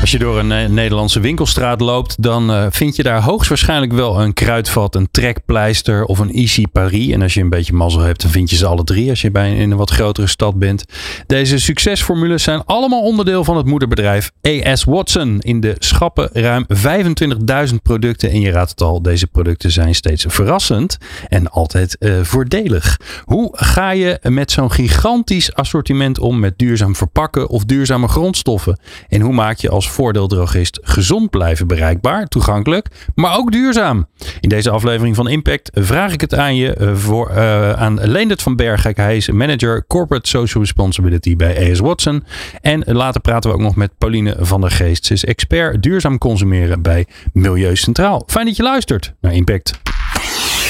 Als je door een eh, Nederlandse winkelstraat loopt, dan uh, vind je daar hoogstwaarschijnlijk wel een kruidvat, een trekpleister of een Easy Paris. En als je een beetje mazzel hebt, dan vind je ze alle drie als je bij in een wat grotere stad bent. Deze succesformules zijn allemaal onderdeel van het moederbedrijf AS Watson. In de schappen ruim 25.000 producten. En je raadt het al, deze producten zijn steeds verrassend en altijd uh, voordelig. Hoe ga je met zo'n gigantisch assortiment om met duurzaam verpakken of duurzame grondstoffen? En hoe maak je als voordeeldrogist gezond blijven bereikbaar, toegankelijk, maar ook duurzaam. In deze aflevering van Impact vraag ik het aan je voor, uh, aan Leendert van Bergijk. Hij is manager Corporate Social Responsibility bij AS Watson. En later praten we ook nog met Pauline van der Geest. Ze is expert duurzaam consumeren bij Milieu Centraal. Fijn dat je luistert naar Impact.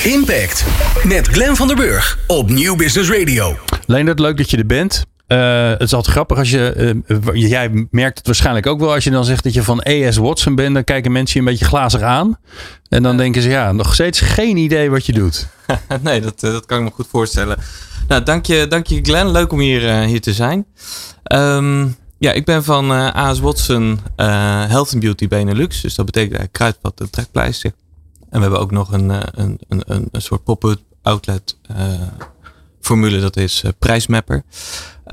Impact met Glenn van der Burg op Nieuw Business Radio. Leendert, leuk dat je er bent. Uh, het is altijd grappig als je. Uh, jij merkt het waarschijnlijk ook wel als je dan zegt dat je van AS Watson bent. Dan kijken mensen je een beetje glazig aan. En dan denken ze, ja, nog steeds geen idee wat je doet. nee, dat, dat kan ik me goed voorstellen. Nou, dank je, dank je Glenn. Leuk om hier, uh, hier te zijn. Um, ja, ik ben van AS Watson Health and Beauty Benelux. Dus dat betekent eigenlijk kruidvat en trekpleister. En we hebben ook nog een, een, een, een, een soort pop-up outlet formule. Dat is Prijsmapper.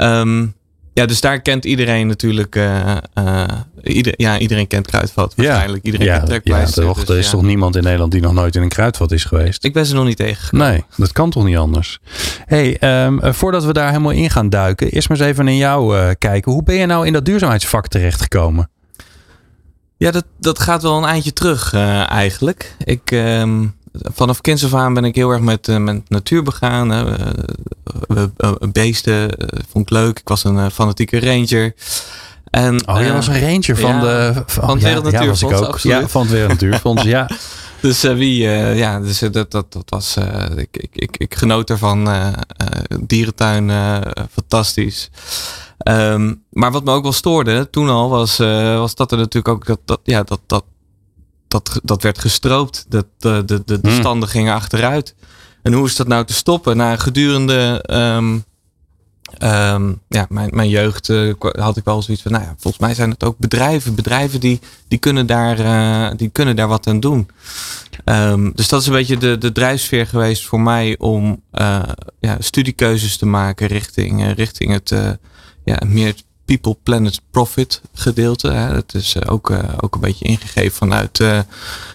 Um, ja, dus daar kent iedereen natuurlijk. Uh, uh, ieder, ja, iedereen kent kruidvat. Waarschijnlijk. Ja, iedereen ja, kent trekpleister. Ja, toch, dus, er is ja. toch niemand in Nederland die nog nooit in een kruidvat is geweest? Ik ben ze nog niet tegengekomen. Nee, dat kan toch niet anders? hey, um, voordat we daar helemaal in gaan duiken, eerst maar eens even naar jou uh, kijken. Hoe ben je nou in dat duurzaamheidsvak terechtgekomen? Ja, dat, dat gaat wel een eindje terug eigenlijk. Ik, um, vanaf kinds af aan ben ik heel erg met, uh, met natuur begaan. Uh, uh, beesten vond ik leuk. Ik was een fanatieke ranger. En, oh, jij was een ranger van ja, de van, van het Wereld Natuurfonds. Ja, was ik ook. Absoluut. Ja, van het Wereld Natuurfonds. ja. Dus wie, ja, dus dat, dat, dat was. ik, ik, ik, ik genoot ervan. dierentuin, fantastisch. Um, maar wat me ook wel stoorde toen al was, was dat er natuurlijk ook dat, dat, ja, dat, dat dat, dat werd gestroopt. Dat, de, de, de, de standen gingen achteruit. En hoe is dat nou te stoppen? Nou, gedurende um, um, ja, mijn, mijn jeugd uh, had ik wel zoiets van, nou ja, volgens mij zijn het ook bedrijven. Bedrijven die, die, kunnen, daar, uh, die kunnen daar wat aan doen. Um, dus dat is een beetje de, de drijfsfeer geweest voor mij om uh, ja, studiekeuzes te maken richting, richting het ja, meer People, Planet, Profit gedeelte. Hè. Het is uh, ook, uh, ook een beetje ingegeven vanuit uh,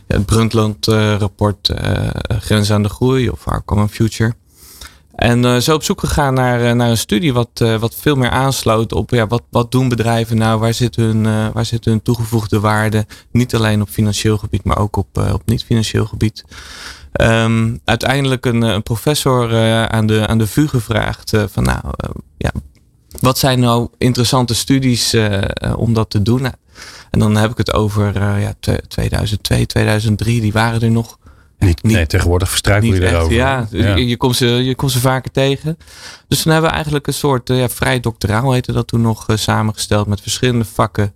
het Brundtland rapport Grenzen aan de Groei of Our Common Future. En zo op zoek gegaan naar, naar een studie wat, wat veel meer aansloot op ja, wat, wat doen bedrijven nou, waar zit, hun, waar zit hun toegevoegde waarde. Niet alleen op financieel gebied, maar ook op, op niet-financieel gebied. Um, uiteindelijk een, een professor aan, de, aan de VU gevraagd van nou, ja, wat zijn nou interessante studies uh, om dat te doen? En dan heb ik het over uh, ja, 2002, 2003, die waren er nog. Niet, niet, nee, tegenwoordig verstruikel je erover. Ja, ja. Je, je, komt ze, je komt ze vaker tegen. Dus dan hebben we eigenlijk een soort uh, ja, vrij doctoraal heette dat toen nog samengesteld met verschillende vakken.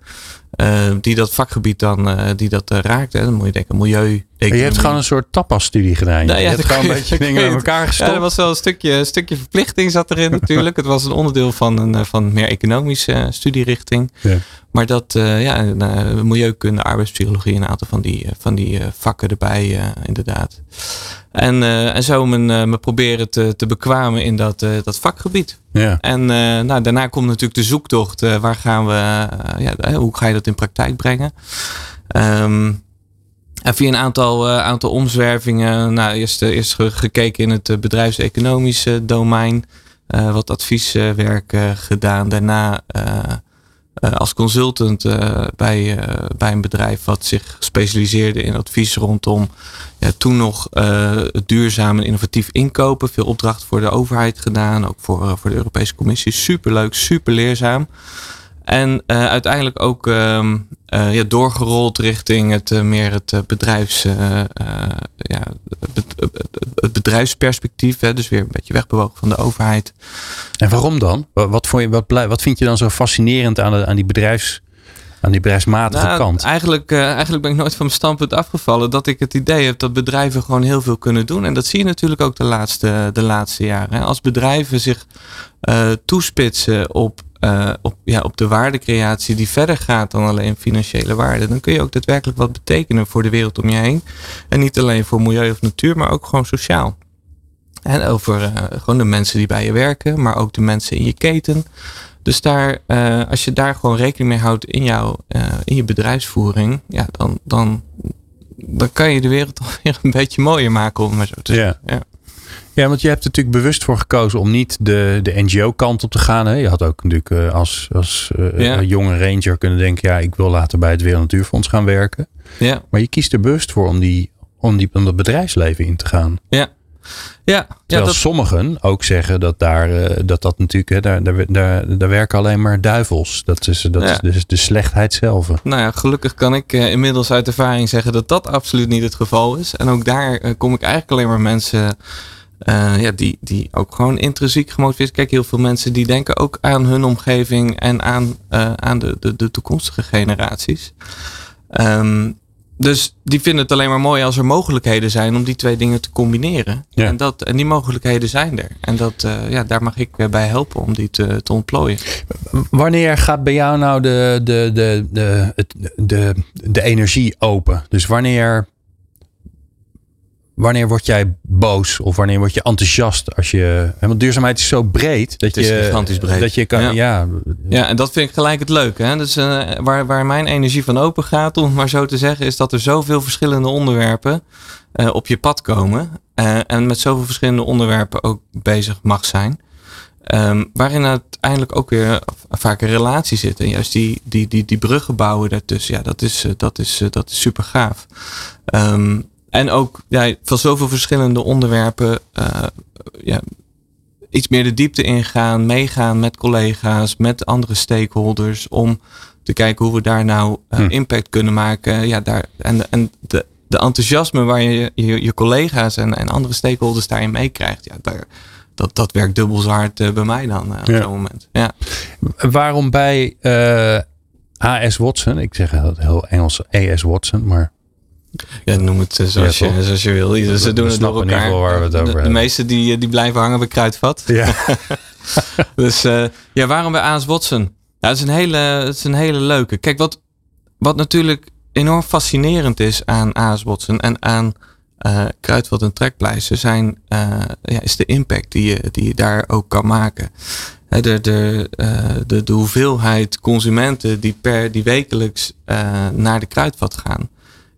die dat vakgebied dan die dat raakt. Hè. Dan moet je denken milieu. Je hebt gewoon een soort tapasstudie gedaan. Nou, ja, je hebt gewoon een beetje dingen met elkaar gestopt. Ja, er was wel een stukje, een stukje verplichting zat erin natuurlijk. het was een onderdeel van een van meer economische uh, studierichting. Ja. Maar dat, uh, ja, milieukunde, arbeidspsychologie, een aantal van die, van die vakken erbij inderdaad. En, en zo mijn, me proberen te, te bekwamen in dat, dat vakgebied. Ja. En nou, daarna komt natuurlijk de zoektocht. waar gaan we, ja, hoe ga je dat in praktijk brengen? Um, via een aantal, uh, aantal omzwervingen, nou, eerst, uh, eerst gekeken in het uh, bedrijfseconomische domein, wat advieswerk gedaan. Daarna als consultant bij, bij een bedrijf wat zich specialiseerde in advies rondom ja, toen nog duurzaam en innovatief inkopen. Veel opdracht voor de overheid gedaan, ook voor, voor de Europese Commissie. Superleuk, super leerzaam. En uh, uiteindelijk ook uh, uh, ja, doorgerold richting het, meer het bedrijfs, ja, het bedrijfsperspectief, hè, dus weer een beetje wegbewogen van de overheid. En waarom dan? Wat, vond je, wat, wat vind je dan zo fascinerend aan, de, aan die bedrijfs aan die bedrijfsmatige nou, kant? Eigenlijk, uh, eigenlijk ben ik nooit van mijn standpunt afgevallen dat ik het idee heb dat bedrijven gewoon heel veel kunnen doen. En dat zie je natuurlijk ook de laatste, de laatste jaren. Als bedrijven zich uh, toespitsen op, uh, op, ja, op de waardecreatie die verder gaat dan alleen financiële waarde, dan kun je ook daadwerkelijk wat betekenen voor de wereld om je heen. En niet alleen voor milieu of natuur, maar ook gewoon sociaal. En over gewoon de mensen die bij je werken, maar ook de mensen in je keten. Dus daar, uh, als je daar gewoon rekening mee houdt in, jouw, in je bedrijfsvoering, ja, dan, dan, dan kan je de wereld weer een beetje mooier maken, om maar zo te zeggen. Ja. ja. Want je hebt er natuurlijk bewust voor gekozen om niet de, de NGO-kant op te gaan. Hè? Je had ook natuurlijk uh, als, als ja. jonge ranger kunnen denken, ja, ik wil later bij het Wereld Natuurfonds gaan werken. Ja. Maar je kiest er bewust voor om, die, om, die, om dat bedrijfsleven in te gaan. Ja, ja, Terwijl ja, dat... sommigen ook zeggen dat daar, uh, dat, dat natuurlijk, hè, daar, daar, daar, daar werken alleen maar duivels. Dat is, dat Ja. is dus de slechtheid zelf. Nou ja, gelukkig kan ik uh, inmiddels uit ervaring zeggen dat dat absoluut niet het geval is. En ook daar uh, kom ik eigenlijk alleen maar mensen uh, ja, die, die ook gewoon intrinsiek gemotiveerd. Kijk, heel veel mensen die denken ook aan hun omgeving en aan, uh, aan de, de, de toekomstige generaties. Um, dus die vinden het alleen maar mooi als er mogelijkheden zijn om die twee dingen te combineren. Ja. En, dat, en die mogelijkheden zijn er. En dat, uh, ja, daar mag ik bij helpen om die te, te ontplooien. Wanneer gaat bij jou nou de, de, de, de, het- de, de energie open? Dus wanneer, wanneer word jij boos of wanneer word je enthousiast? Als je, want duurzaamheid is zo breed dat Het je gigantisch breed. Dat je kan, ja. Ja. Ja, en dat vind ik gelijk het leuke. Hè? Dus, uh, waar, waar mijn energie van open gaat, om het maar zo te zeggen, is dat er zoveel verschillende onderwerpen uh, op je pad komen. Uh, en met zoveel verschillende onderwerpen ook bezig mag zijn. Um, waarin uiteindelijk ook weer vaak een relatie zit. En juist die, die, die, die bruggen bouwen daartussen. Ja, dat is, dat is, dat is super gaaf. Um, en ook ja, van zoveel verschillende onderwerpen uh, ja, iets meer de diepte ingaan, meegaan met collega's, met andere stakeholders, om te kijken hoe we daar nou uh, hm. impact kunnen maken. Ja, daar, en en de, de enthousiasme waar je je, je collega's en, en andere stakeholders daarin meekrijgt, ja, daar, dat, dat werkt dubbel zo hard uh, bij mij dan op ja. zo'n moment. Ja. Waarom bij A.S. Watson, ik zeg het heel Engels A.S. Watson, maar ja, noem het zoals, ja, je, zoals je wil. Ze doen het door elkaar. Waar we het over de, de meesten die, die blijven hangen bij Kruidvat. Ja. dus uh, ja, waarom bij Aas Watson? Ja, het, is een hele, het is een hele leuke. Kijk, wat, wat natuurlijk enorm fascinerend is aan Aas Watson en aan uh, Kruidvat en Trekpleister zijn, uh, ja, is de impact die je, die je daar ook kan maken. De, de, de, de hoeveelheid consumenten die, per, die wekelijks naar de Kruidvat gaan.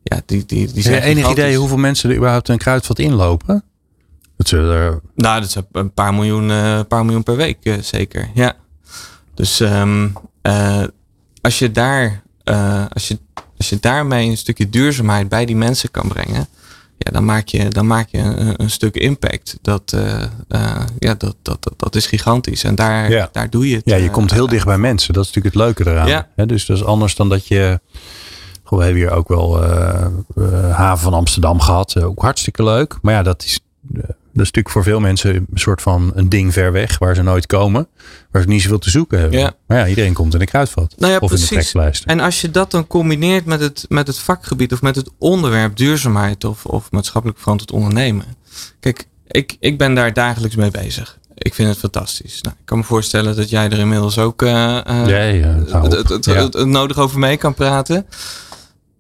Ja, die, die, die zijn Heb je enig idee hoeveel mensen er überhaupt een kruidvat inlopen? Dat zullen er... Nou, dat is een paar miljoen, uh, paar miljoen per week, uh, zeker. Ja. Dus um, uh, als, je daar, als, je, als je daarmee een stukje duurzaamheid bij die mensen kan brengen, ja, dan maak je, dan maak je een, een stuk impact. Dat, ja, dat, dat, dat, dat, is gigantisch. En daar, ja. daar doe je het. Ja, je komt heel dicht bij mensen. Dat is natuurlijk het leuke eraan. Ja. He, dus dat is anders dan dat je. We hebben hier ook wel uh, uh, haven van Amsterdam gehad. Uh, ook hartstikke leuk. Maar ja, dat is, dat is natuurlijk voor veel mensen een soort van een ding ver weg. Waar ze nooit komen. Waar ze niet zoveel te zoeken hebben. Ja. Maar ja, iedereen komt in de kruidvat. Nou ja, of precies. in de. En als je dat dan combineert met het, met het vakgebied. Of met het onderwerp duurzaamheid. Of, of maatschappelijk verantwoord ondernemen. Kijk, ik, ik ben daar dagelijks mee bezig. Ik vind het fantastisch. Nou, ik kan me voorstellen dat jij er inmiddels ook uh, ja, ja, het, het, het, nodig over mee kan praten.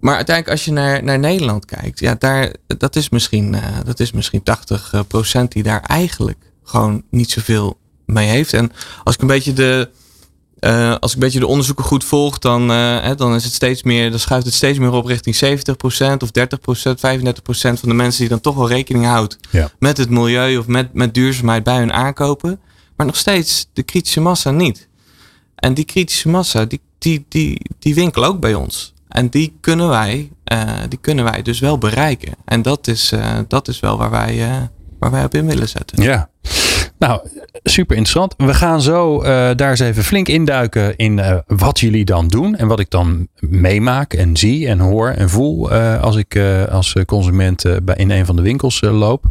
Maar uiteindelijk, als je naar, naar Nederland kijkt, ja, daar, dat, is misschien, uh, dat is misschien 80 procent die daar eigenlijk gewoon niet zoveel mee heeft. En als ik een beetje de, uh, als ik een beetje de onderzoeken goed volg, dan, uh, hè, dan is het steeds meer, dan schuift het steeds meer op richting 70 procent of 30 procent, 35 procent van de mensen die dan toch wel rekening houdt ja. met het milieu of met, met duurzaamheid bij hun aankopen. Maar nog steeds de kritische massa niet. En die kritische massa, die, die, die, die winkelen ook bij ons. En die kunnen wij, uh, die kunnen wij dus wel bereiken. En dat is, uh, dat is wel waar wij, uh, waar wij op in willen zetten. Ja. Nou, super interessant. We gaan zo uh, daar eens even flink induiken in uh, wat jullie dan doen. En wat ik dan meemaak en zie en hoor en voel uh, als ik als consument bij in een van de winkels loop.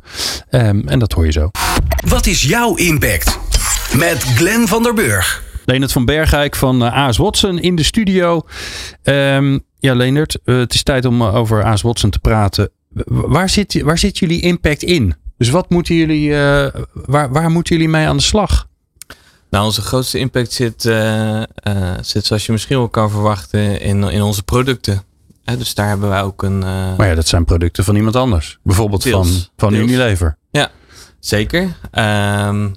Um, en dat hoor je zo. Wat is jouw impact? Met Glenn van der Burg. Leonard van Bergijk van AS Watson in de studio. Um, ja, Leonard, het is tijd om over AS Watson te praten. Waar zit, waar zit jullie impact in? Dus wat moeten jullie, uh, waar, waar moeten jullie mee aan de slag? Nou, onze grootste impact zit, uh, uh, zit zoals je misschien wel kan verwachten, in, in onze producten. dus daar hebben wij ook een. maar ja, dat zijn producten van iemand anders. Bijvoorbeeld deels, van, van Unilever. Ja, zeker. Um,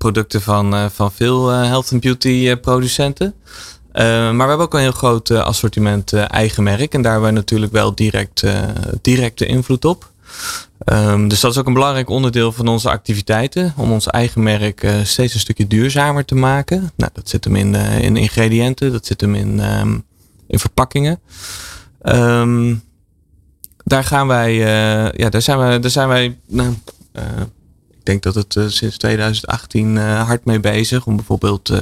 producten van, van veel health and beauty producenten. maar we hebben ook een heel groot assortiment eigen merk. En daar hebben we natuurlijk wel direct, directe invloed op. Um, dus dat is ook een belangrijk onderdeel van onze activiteiten. Om ons eigen merk steeds een stukje duurzamer te maken. Nou, dat zit hem in, in ingrediënten, dat zit hem in, um, in verpakkingen. Um, daar gaan wij, ja, daar zijn, we, daar zijn wij, nou, ik denk dat het sinds 2018 hard mee bezig. Om bijvoorbeeld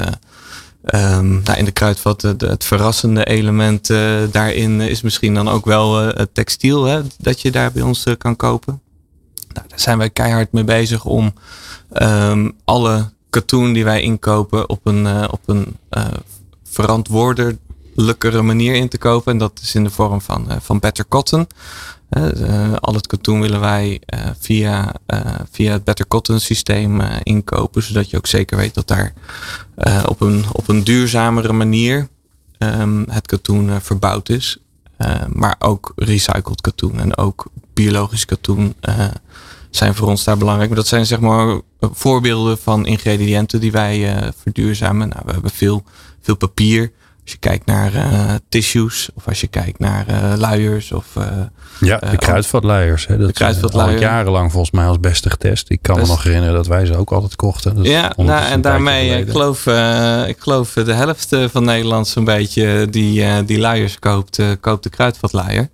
Um, nou, in de kruidvat, het, verrassende element daarin is misschien dan ook wel het textiel hè, dat je daar bij ons kan kopen. Nou, daar zijn wij keihard mee bezig om um, alle katoen die wij inkopen op een, op een verantwoordelijkere manier in te kopen. En dat is in de vorm van, van Better Cotton. Uh, al het katoen willen wij uh, via, uh, via het Better Cotton systeem inkopen, zodat je ook zeker weet dat daar op, een, op een duurzamere manier um, het katoen verbouwd is. maar ook recycled katoen en ook biologisch katoen zijn voor ons daar belangrijk. Maar dat zijn zeg maar voorbeelden van ingrediënten die wij verduurzamen. Nou, we hebben veel, veel papier. Als je kijkt naar uh, tissues of als je kijkt naar uh, luiers of... Uh, ja, de kruidvatluiers. Hè, dat de kruidvatluiers. jarenlang volgens mij als beste getest. Ik kan me nog herinneren dat wij ze ook altijd kochten. Dat ja, nou, en daarmee, ik geloof, ik geloof de helft van Nederland zo'n beetje die, die luiers koopt, koopt de kruidvatluier.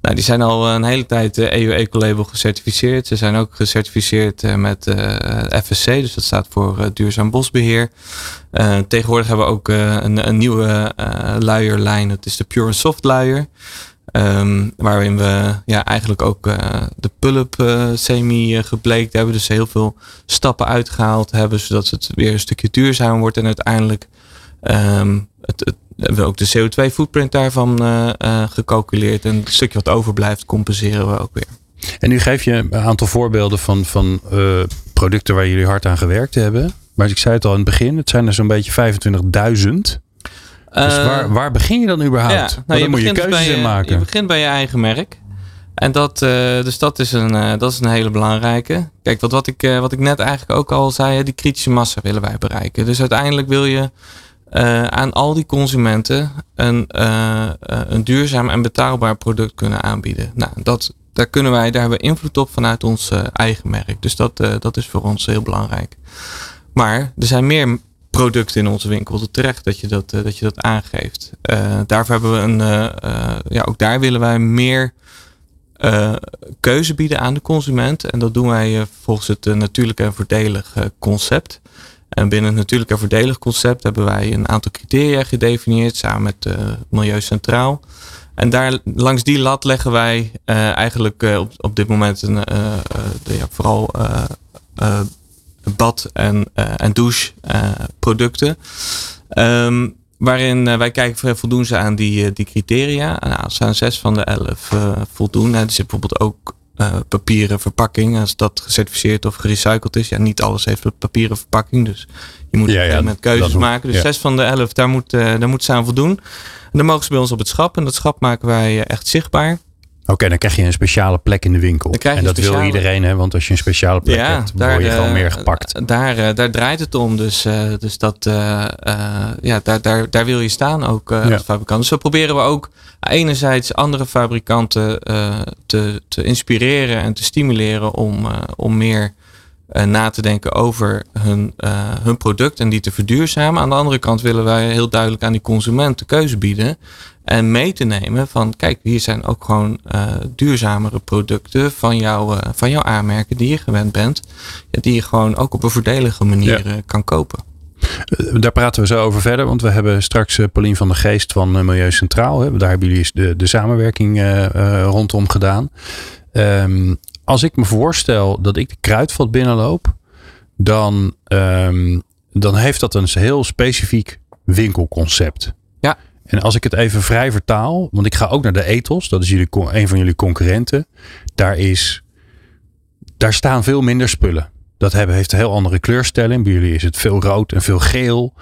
Nou, die zijn al een hele tijd EU Ecolabel gecertificeerd. Ze zijn ook gecertificeerd met FSC, dus dat staat voor Duurzaam Bosbeheer. Tegenwoordig hebben we ook een, een, nieuwe luierlijn. Dat is de Pure Soft luier. Um, waarin we ja, eigenlijk ook de pull-up semi gebleekt hebben. Dus heel veel stappen uitgehaald hebben. Zodat het weer een stukje duurzamer wordt. En uiteindelijk um, het, we ook de CO2 footprint daarvan gecalculeerd. En het stukje wat overblijft compenseren we ook weer. En nu geef je een aantal voorbeelden van, van producten waar jullie hard aan gewerkt hebben. Maar ik zei het al in het begin, het zijn er zo'n beetje 25.000. Dus waar, waar begin je dan überhaupt? Ja, nou, je moet je keuzes in maken. Je begint bij je eigen merk. En dat, uh, dus dat is, een, uh, dat is een hele belangrijke. Kijk, wat, wat, ik, wat ik net eigenlijk ook al zei, die kritische massa willen wij bereiken. Dus uiteindelijk wil je aan al die consumenten een, een duurzaam en betaalbaar product kunnen aanbieden. Nou, dat, daar kunnen wij, daar hebben we invloed op vanuit ons eigen merk. Dus dat, dat is voor ons heel belangrijk. Maar er zijn meer producten in onze winkel. Terecht dat je dat, dat, je dat aangeeft. Daarvoor hebben we een. Ja, ook daar willen wij meer keuze bieden aan de consument. En dat doen wij volgens het natuurlijk en voordelig concept. En binnen het natuurlijk en voordelig concept hebben wij een aantal criteria gedefinieerd samen met Milieu Centraal. En daar langs die lat leggen wij eigenlijk op, op dit moment een, ja, vooral bad- en, en doucheproducten. Um, waarin uh, wij kijken, voldoen ze aan die, die criteria? Nou, aan zes van de elf voldoen, er zit bijvoorbeeld ook papieren verpakking, als dat gecertificeerd of gerecycled is. Ja, niet alles heeft een papieren verpakking, dus je moet ja, ja, met keuzes maken. Dus ja. zes van de elf, daar moet, daar moet ze aan voldoen. En dan mogen ze bij ons op het schap. En dat schap maken wij echt zichtbaar. Oké, dan krijg je een speciale plek in de winkel. En dat wil iedereen, hè? want als je een speciale plek ja, hebt, daar, word je gewoon eh, meer gepakt. Daar, uh, daar draait het om. Dus, uh, dus dat, ja, daar, daar, daar wil je staan ook als fabrikant. Dus we proberen we ook enerzijds andere fabrikanten te, te inspireren en te stimuleren om, om meer na te denken over hun, hun product en die te verduurzamen. Aan de andere kant willen wij heel duidelijk aan die consument de keuze bieden En mee te nemen van, kijk, hier zijn ook gewoon uh, duurzamere producten van, jou, uh, van jouw aanmerken die je gewend bent. Die je gewoon ook op een voordelige manier ja. kan kopen. Daar praten we zo over verder, want we hebben straks Paulien van der Geest van Milieu Centraal. Hè. Daar hebben jullie de, de samenwerking rondom gedaan. Um, als ik me voorstel dat ik de kruidvat binnenloop, dan, um, dan heeft dat een heel specifiek winkelconcept. Ja. En als ik het even vrij vertaal, want ik ga ook naar de Ethos, dat is jullie, een van jullie concurrenten. Daar, is, daar staan veel minder spullen. Dat hebben, heeft een heel andere kleurstelling. Bij jullie is het veel rood en veel geel.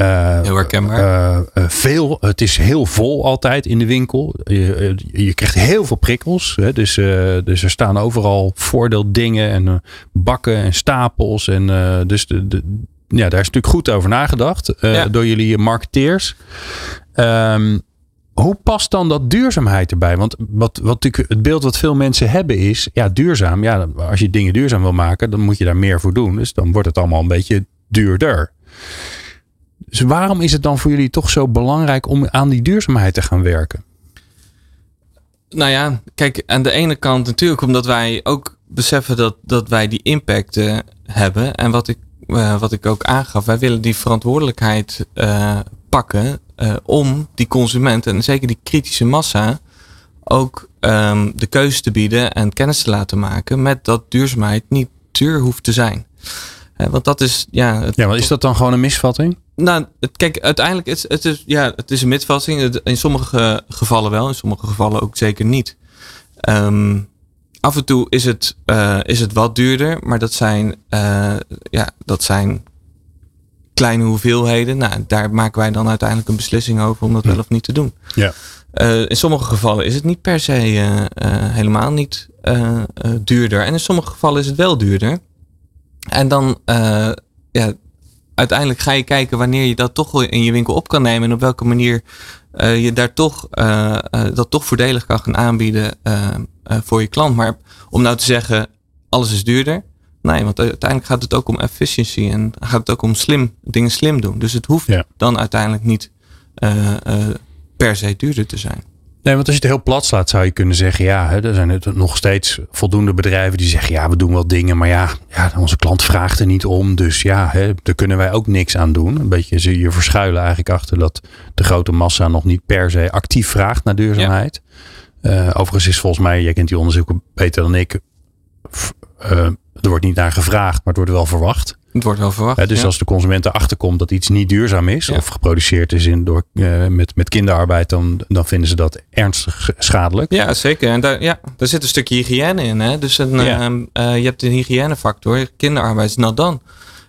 Uh, heel herkenbaar. Uh, veel, het is heel vol altijd in de winkel. Je, je krijgt heel veel prikkels. Hè? Dus, dus er staan overal voordeeldingen en bakken en stapels. En, dus de, de, ja, daar is natuurlijk goed over nagedacht ja. door jullie marketeers. Um, hoe past dan dat duurzaamheid erbij? Want wat, wat natuurlijk het beeld wat veel mensen hebben is, ja, duurzaam. Ja, als je dingen duurzaam wil maken, dan moet je daar meer voor doen. Dus dan wordt het allemaal een beetje duurder. Dus waarom is het dan voor jullie toch zo belangrijk om aan die duurzaamheid te gaan werken? Nou ja, kijk, aan de ene kant natuurlijk omdat wij ook beseffen dat, dat wij die impact uh, hebben. En wat ik, uh, wat ik ook aangaf, wij willen die verantwoordelijkheid uh, pakken om die consument en zeker die kritische massa ook um, de keuze te bieden en kennis te laten maken met dat duurzaamheid niet duur hoeft te zijn. want dat is, ja. Ja, maar is dat dan gewoon een misvatting? Nou, het, kijk, uiteindelijk is het, is, ja, het is een misvatting. In sommige gevallen wel, in sommige gevallen ook zeker niet. Um, af en toe is het, uh, is het wat duurder, maar dat zijn, uh, ja, dat zijn kleine hoeveelheden. Nou, daar maken wij dan uiteindelijk een beslissing over om dat wel of niet te doen. Ja. Uh, in sommige gevallen is het niet per se helemaal niet duurder. En in sommige gevallen is het wel duurder. En dan, ja, uiteindelijk ga je kijken wanneer je dat toch in je winkel op kan nemen en op welke manier uh, je daar toch uh, uh, dat toch voordelig kan gaan aanbieden voor je klant. Maar om nou te zeggen, alles is duurder. Nee, want uiteindelijk gaat het ook om efficiëntie en gaat het ook om slim, dingen slim doen. Dus het hoeft ja. dan uiteindelijk niet per se duurder te zijn. Nee, want als je het heel plat slaat, zou je kunnen zeggen: ja, hè, er zijn nog steeds voldoende bedrijven die zeggen: ja, we doen wel dingen, maar ja, ja onze klant vraagt er niet om. Dus ja, hè, daar kunnen wij ook niks aan doen. Een beetje je verschuilen eigenlijk achter dat de grote massa nog niet per se actief vraagt naar duurzaamheid. Ja. Uh, overigens is volgens mij, jij kent die onderzoeken beter dan ik. Uh, er wordt niet naar gevraagd, maar het wordt wel verwacht. Het wordt wel verwacht. Dus ja. als de consument erachter komt dat iets niet duurzaam is ja. of geproduceerd is in, door, uh, met, met kinderarbeid, dan, dan vinden ze dat ernstig schadelijk. Ja, zeker. En daar, ja, daar zit een stukje hygiëne in. Hè? Dus een, ja. uh, je hebt een hygiënefactor. Kinderarbeid is nou dan.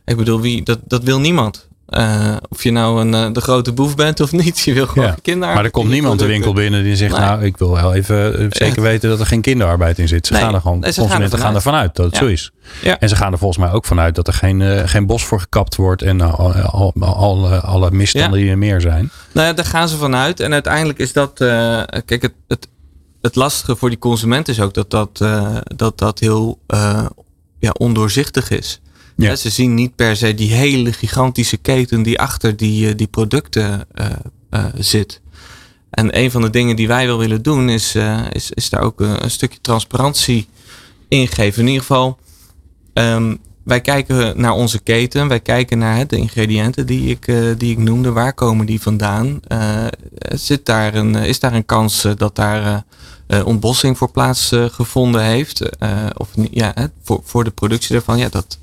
Ik bedoel, wie, dat, dat wil niemand. Uh, of je nou een, uh, de grote boef bent of niet. Je wil gewoon ja. kinderarbeid. Maar er komt niemand de winkel binnen die zegt, nee. nou, ik wil wel even uh, zeker weten dat er geen kinderarbeid in zit. Ze nee. gaan er gewoon, nee, consumenten gaan ervan uit dat het ja. zo is. Ja. En ze gaan er volgens mij ook vanuit dat er geen, geen bos voor gekapt wordt en al, al, al, alle misstanden die er meer zijn. Nou ja, daar gaan ze vanuit. En uiteindelijk is dat, kijk, het, het, het lastige voor die consument is ook dat dat, dat, dat heel ja, ondoorzichtig is. Ja. Ze zien niet per se die hele gigantische keten die achter die, die producten uh, uh, zit. En een van de dingen die wij wel willen doen is, is, is daar ook een, stukje transparantie in geven. In ieder geval, um, wij kijken naar onze keten. Wij kijken naar de ingrediënten die ik, die ik noemde. Waar komen die vandaan? zit daar een, is daar een kans dat daar ontbossing voor plaatsgevonden heeft? of ja, voor, voor de productie daarvan? Ja, dat,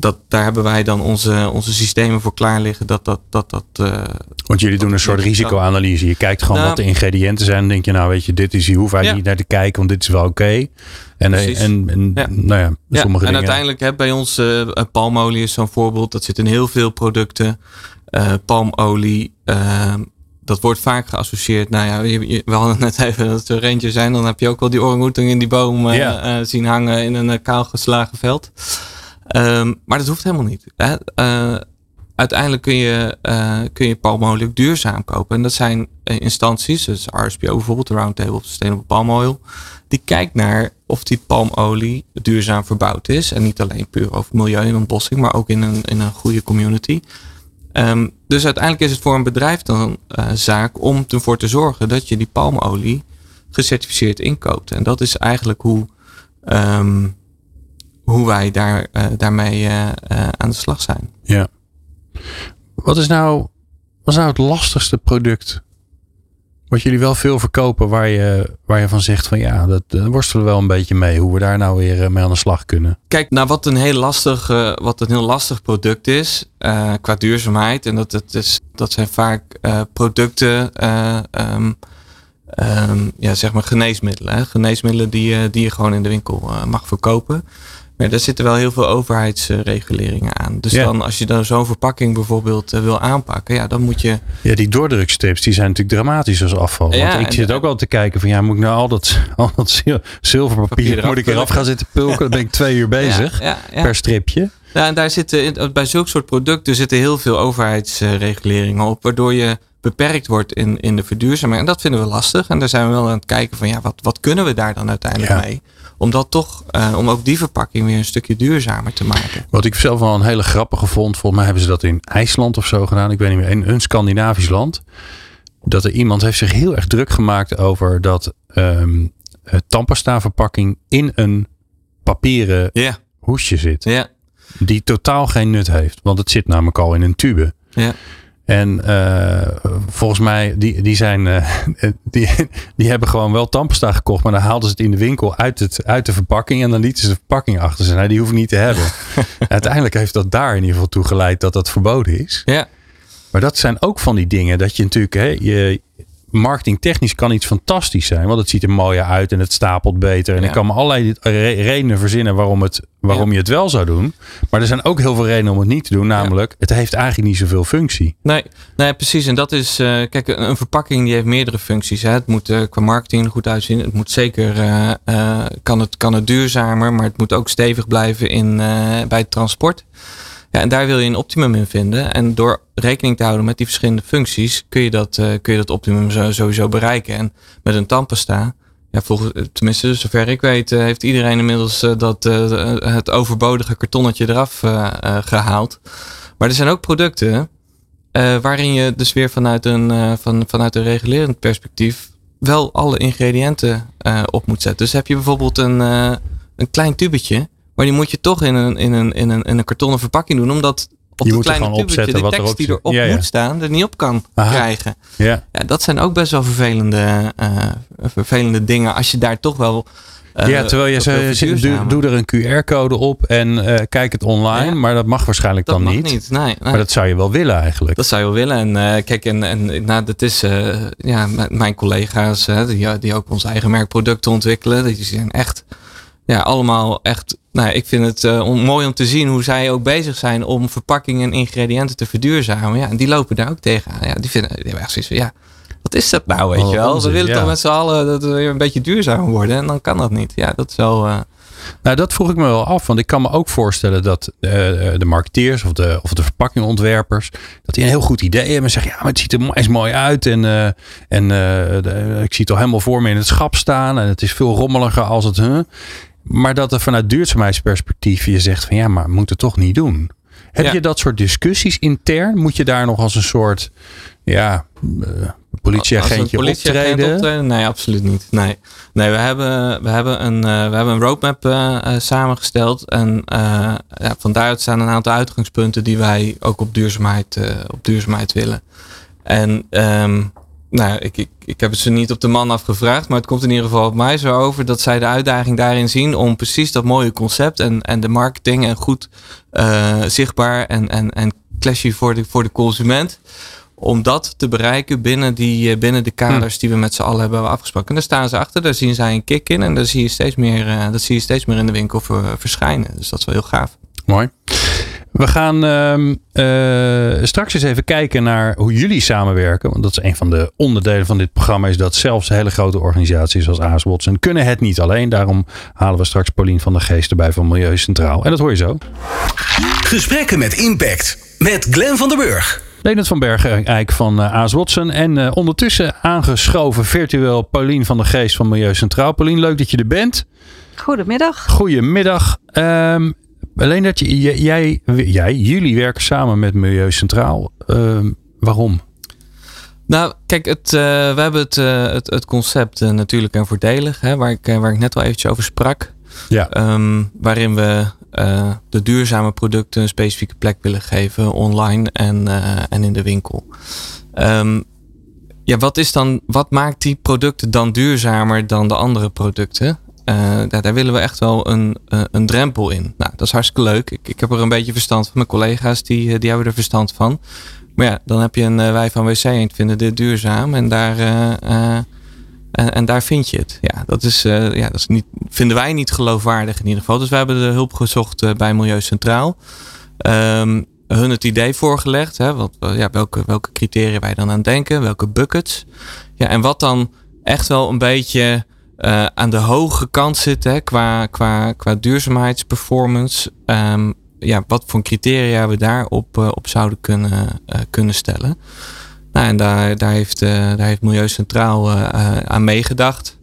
dat, daar hebben wij dan onze, onze systemen voor klaar liggen. Dat dat. dat, dat uh, Want jullie doen een soort risicoanalyse. Je kijkt gewoon nou, wat de ingrediënten zijn. Dan denk je, nou weet je, dit is hier hoef ja. niet naar te kijken, want dit is wel oké. Okay. En, en, en ja. nou ja, ja sommige en dingen. uiteindelijk hè, bij ons uh, palmolie is zo'n voorbeeld. Dat zit in heel veel producten. Uh, palmolie. dat wordt vaak geassocieerd. Nou ja, je, je, we hadden net even dat er eentje zijn. Dan heb je ook wel die orang-oetan in die boom zien hangen in een kaal geslagen veld. Um, maar dat hoeft helemaal niet. Hè? Uh, uiteindelijk kun je, uh, kun je palmolie duurzaam kopen. En dat zijn instanties, dus RSPO bijvoorbeeld, de Roundtable of Sustainable Palm Oil. Die kijkt naar of die palmolie duurzaam verbouwd is. En niet alleen puur over milieu en ontbossing, maar ook in een, in een goede community. Ehm, dus uiteindelijk is het voor een bedrijf dan zaak om ervoor te zorgen dat je die palmolie gecertificeerd inkoopt. En dat is eigenlijk hoe, um, hoe wij daar, uh, daarmee uh, aan de slag zijn. Ja. Wat is nou, wat is nou het lastigste product wat jullie wel veel verkopen waar je, waar je van zegt van ja, dat worstelen we wel een beetje mee. Hoe we daar nou weer mee aan de slag kunnen. Kijk, nou wat een heel lastig, wat een heel lastig product is qua duurzaamheid. En dat, dat, is, dat zijn vaak producten, um, um, ja, zeg maar geneesmiddelen. Hè? Geneesmiddelen die, die je gewoon in de winkel mag verkopen. Maar daar zitten wel heel veel overheidsreguleringen aan. Dus Ja. dan als je dan zo'n verpakking bijvoorbeeld eh, wil aanpakken, ja, dan moet je. Ja, die doordrukstips die zijn natuurlijk dramatisch als afval. Ja, Want ik zit ook al te kijken van ja, moet ik nou al dat, al dat zil- zilverpapier, moet ik eraf gaan zitten pulken? Dan ben ik twee uur bezig Ja, ja, ja. per stripje. Ja, en daar zitten bij zulke soort producten zitten heel veel overheidsreguleringen op, waardoor je beperkt wordt in, in de verduurzaming. En dat vinden we lastig. En daar zijn we wel aan het kijken van ja, wat, wat kunnen we daar dan uiteindelijk Ja. mee? Om dat toch, eh, om ook die verpakking weer een stukje duurzamer te maken. Wat ik zelf wel een hele grappige vond. Volgens mij hebben ze dat in IJsland of zo gedaan. Ik weet niet meer. In een Scandinavisch land. Dat er iemand heeft zich heel erg druk gemaakt over dat ehm eh, tandpasta verpakking in een papieren Ja, hoesje zit. ja, Die totaal geen nut heeft. Want het zit namelijk al in een tube. ja. En eh, volgens mij, die, die zijn, eh, die, die hebben gewoon wel tandpasta gekocht. Maar dan haalden ze het in de winkel uit, het, uit de verpakking. En dan lieten ze de verpakking achter ze. Nee, die hoef ik niet te hebben. Uiteindelijk heeft dat daar in ieder geval toe geleid dat dat verboden is. ja. Maar dat zijn ook van die dingen dat je natuurlijk, hè, je, marketingtechnisch kan iets fantastisch zijn. Want het ziet er mooier uit en het stapelt beter. En Ja. ik kan me allerlei re- redenen verzinnen waarom, het, waarom Ja. je het wel zou doen. Maar er zijn ook heel veel redenen om het niet te doen. Namelijk, het heeft eigenlijk niet zoveel functie. Nee, nee, precies. En dat is, eh, kijk, een, een verpakking die heeft meerdere functies. Hè. Het moet eh, qua marketing er goed uitzien. Het moet zeker, eh, kan, het, kan het duurzamer, maar het moet ook stevig blijven in, bij het transport. En daar wil je een optimum in vinden. En door rekening te houden met die verschillende functies, kun je dat, eh, kun je dat optimum sowieso bereiken. En met een tandpasta, ja, volgens, eh, tenminste, zover ik weet, eh, heeft iedereen inmiddels dat, het overbodige kartonnetje eraf eh, eh, gehaald. Maar er zijn ook producten waarin je dus weer vanuit een, van, vanuit een regulerend perspectief wel alle ingrediënten op moet zetten. Dus heb je bijvoorbeeld een, een klein tubetje, maar die moet je toch in een, in een, in een, in een kartonnen verpakking doen, omdat op Je er kleine gewoon tubetje opzetten de wat tekst die erop Ja, ja. moet staan er niet op kan Aha. krijgen. Ja. Ja, dat zijn ook best wel vervelende, eh, vervelende dingen als je daar toch wel. eh, ja, terwijl je zei, doe, doe er een QR-code op en eh, kijk het online. Maar dat mag waarschijnlijk dat dan mag niet. niet. Nee, nee. Maar dat zou je wel willen eigenlijk. Dat zou je wel willen. En eh, kijk, en, en nou, dat is eh, ja, mijn collega's die, die ook ons eigen merkproducten ontwikkelen. Die zijn echt ja, allemaal echt. Nou, ik vind het eh, om- mooi om te zien hoe zij ook bezig zijn om verpakkingen en ingrediënten te verduurzamen. Ja, en die lopen daar ook tegenaan. Ja, die vinden die hebben echt zoiets van ja. Wat is dat nou, weet Oh, je wel? onzin, we willen ja. toch met z'n allen dat we weer een beetje duurzaam worden. En dan kan dat niet. Ja, dat is wel... eh, Nou, dat vroeg ik me wel af. Want ik kan me ook voorstellen dat eh, de marketeers of de, of de verpakkingontwerpers. dat die een heel goed idee hebben. En zeggen: ja, maar het ziet er eens mooi uit. En, en de- ik zie het al helemaal voor me in het schap staan. En het is veel rommeliger als het. Huh? Maar dat er vanuit duurzaamheidsperspectief je zegt: van ja, maar moet het toch niet doen. Heb Ja. je dat soort discussies intern? Moet je daar nog als een soort ja, eh, politieagentje politieagent optreden? optreden? Nee, absoluut niet. Nee, nee we, hebben, we, hebben een, eh, we hebben een roadmap eh, samengesteld. En ja, van daaruit staan een aantal uitgangspunten die wij ook op duurzaamheid, op duurzaamheid willen. En ehm, nou, ik, ik, ik heb het ze niet op de man afgevraagd, maar het komt in ieder geval op mij zo over dat zij de uitdaging daarin zien om precies dat mooie concept en, en de marketing en goed eh, zichtbaar en, en, en clashy voor de, voor de consument om dat te bereiken binnen, die, eh, binnen de kaders die we met z'n allen hebben afgesproken. En daar staan ze achter, daar zien zij een kick in en daar zie je steeds meer, eh, dat zie je steeds meer in de winkel ver- verschijnen. Dus dat is wel heel gaaf. Mooi. We gaan ehm, eh, straks eens even kijken naar hoe jullie samenwerken. Want dat is een van de onderdelen van dit programma. Is dat zelfs hele grote organisaties als AS Watson kunnen het niet alleen. Daarom halen we straks Paulien van der Geest erbij van Milieu Centraal. En dat hoor je zo. Gesprekken met impact. Met Glenn van der Burg. Leonard van Bergen-Eik van eh, AS Watson. En eh, ondertussen aangeschoven virtueel Paulien van der Geest van Milieu Centraal. Paulien, leuk dat je er bent. Goedemiddag. Goedemiddag. Ehm alleen dat je, jij, jij, jullie werken samen met Milieu Centraal. Ehm, waarom? Nou, kijk, het, uh, we hebben het, uh, het, het concept uh, natuurlijk en voordelig, hè, waar, ik, waar ik net al eventjes over sprak. Ja. Um, waarin we de duurzame producten een specifieke plek willen geven online en, en in de winkel. Um, ja, wat, is dan, wat maakt die producten dan duurzamer dan de andere producten? Daar, daar, willen we echt wel een, een drempel in. Nou, dat is hartstikke leuk. Ik, ik heb er een beetje verstand van. Mijn collega's die, die hebben er verstand van. Maar ja, dan heb je een wij van WC Eend vinden dit duurzaam en daar, en, en, daar vind je het. Ja, dat is, ja, dat is niet, vinden wij niet geloofwaardig in ieder geval. Dus we hebben de hulp gezocht bij Milieu Centraal. Um, hun het idee voorgelegd, hè, wat, ja, welke, welke criteria wij dan aan denken, welke buckets. Ja, en wat dan echt wel een beetje aan de hoge kant zit hè, qua, qua, qua duurzaamheidsperformance. Um, ja, wat voor criteria we daarop uh, op zouden kunnen, uh, kunnen stellen. Nou, en daar, daar, heeft, uh, daar heeft Milieu Centraal aan meegedacht.